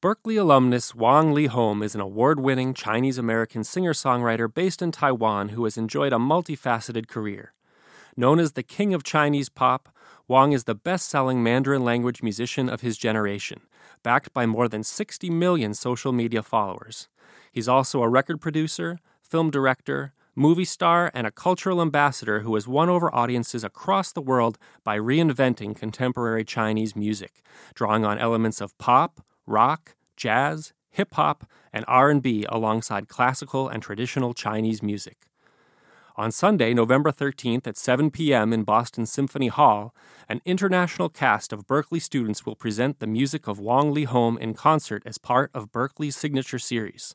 Berkeley alumnus Wang Lihome is an award winning Chinese American singer songwriter based in Taiwan who has enjoyed a multifaceted career. Known as the king of Chinese pop, Wang is the best selling Mandarin language musician of his generation, backed by more than 60 million social media followers. He's also a record producer, film director, movie star, and a cultural ambassador who has won over audiences across the world by reinventing contemporary Chinese music, drawing on elements of pop, rock, jazz, hip hop, and R&B alongside classical and traditional Chinese music. On Sunday, November 13th at 7 p.m. in Boston Symphony Hall, an international cast of Berkeley students will present the music of Wong Wang Lihome in concert as part of Berkeley's signature series.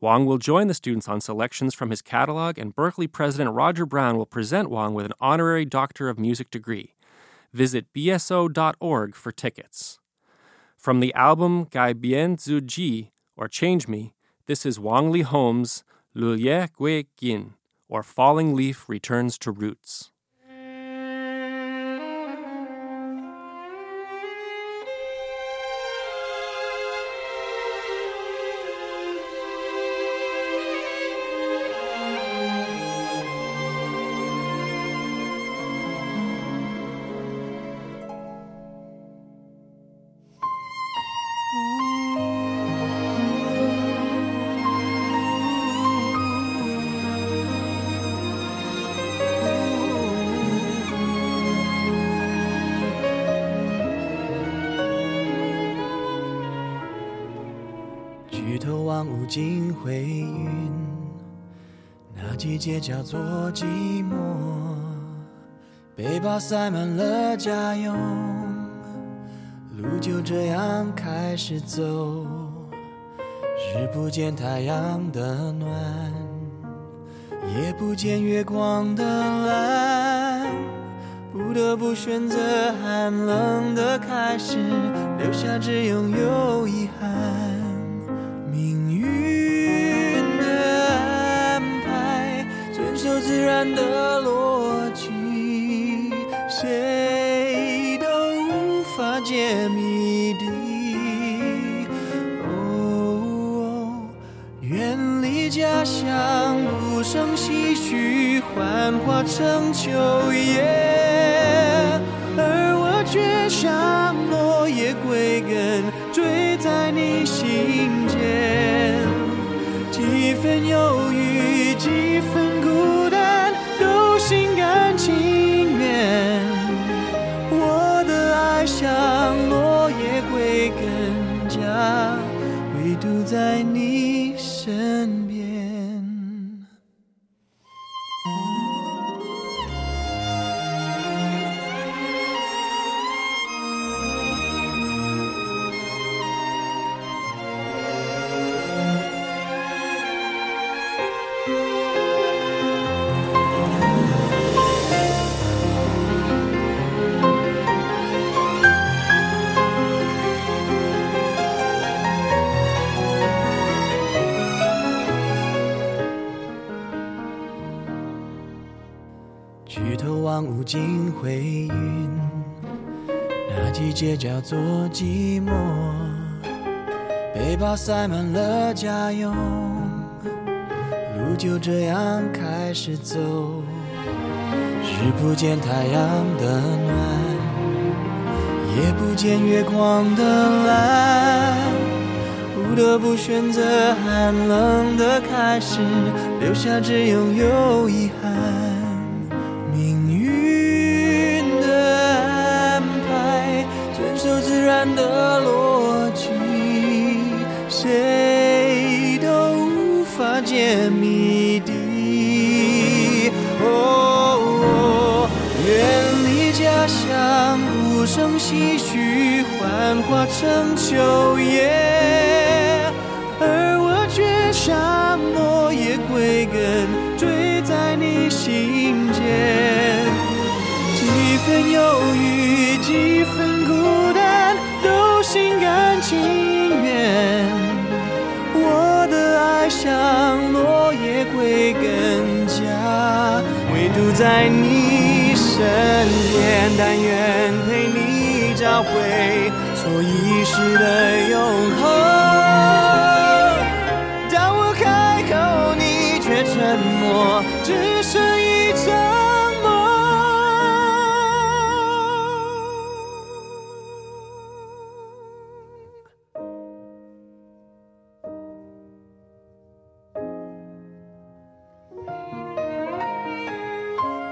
Wang will join the students on selections from his catalog, and Berkeley President Roger Brown will present Wang with an honorary Doctor of Music degree. Visit bso.org for tickets. From the album Gai Bien Zu Ji, or Change Me, this is Wang Lihome's Lu Ye Gui Gin, or Falling Leaf Returns to Roots. 举头望无尽灰云，那季节叫做寂寞。背包塞满了家用，路就这样开始走。日不见太阳的暖，夜不见月光的蓝，不得不选择寒冷的开始，留下只拥有遗憾。命运的安排，遵守自然的逻辑，谁都无法解谜底。哦，远离家乡，不胜唏嘘，幻化成秋叶，却像落叶归根，坠在你心间，几分忧郁，几分孤单，都。心甘情愿，我的爱像落叶归根家，唯独在你无尽回云，那季节叫做寂寞。背包塞满了家用，路就这样开始走。日不见太阳的暖，夜不见月光的蓝，不得不选择寒冷的开始，留下只拥有遗憾。离家乡，不胜唏嘘，幻化成秋叶，而我却像落叶归根，坠在你心间，几分忧郁，几分孤单。都心甘情愿，我的爱像落叶归根家，唯独在你身，但愿陪你找回所遗失的永恒当我开口你却沉默只剩一场梦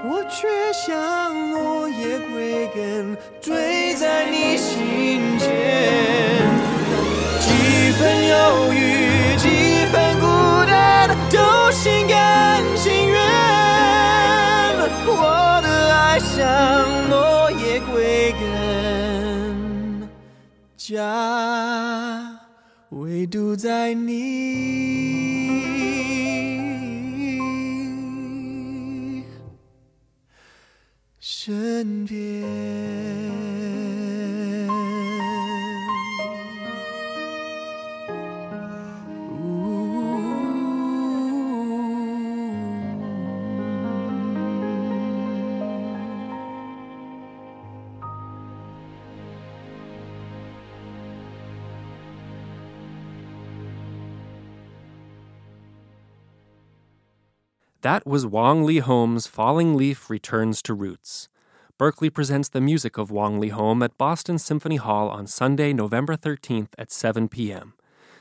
我却像落叶归坠在你心间。几分忧郁，几分孤单，都心甘情愿。我的爱像落叶归根，家唯独在你身边。That was Wong Lee Home's Falling Leaf Returns to Roots. Berkeley presents the music of Wong Lee Home at Boston Symphony Hall on Sunday, November 13th at 7 p.m.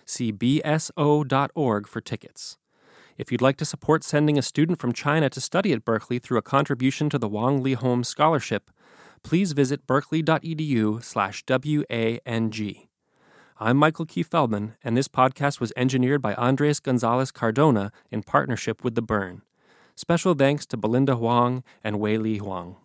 See bso.org for tickets. If you'd like to support sending a student from China to study at Berkeley through a contribution to the Wong Lee Home Scholarship, please visit berkeley.edu slash WANG. I'm Michael Keith Feldman, and this podcast was engineered by Andres Gonzalez Cardona in partnership with The Burn. Special thanks to Belinda Huang and Wei Li Huang.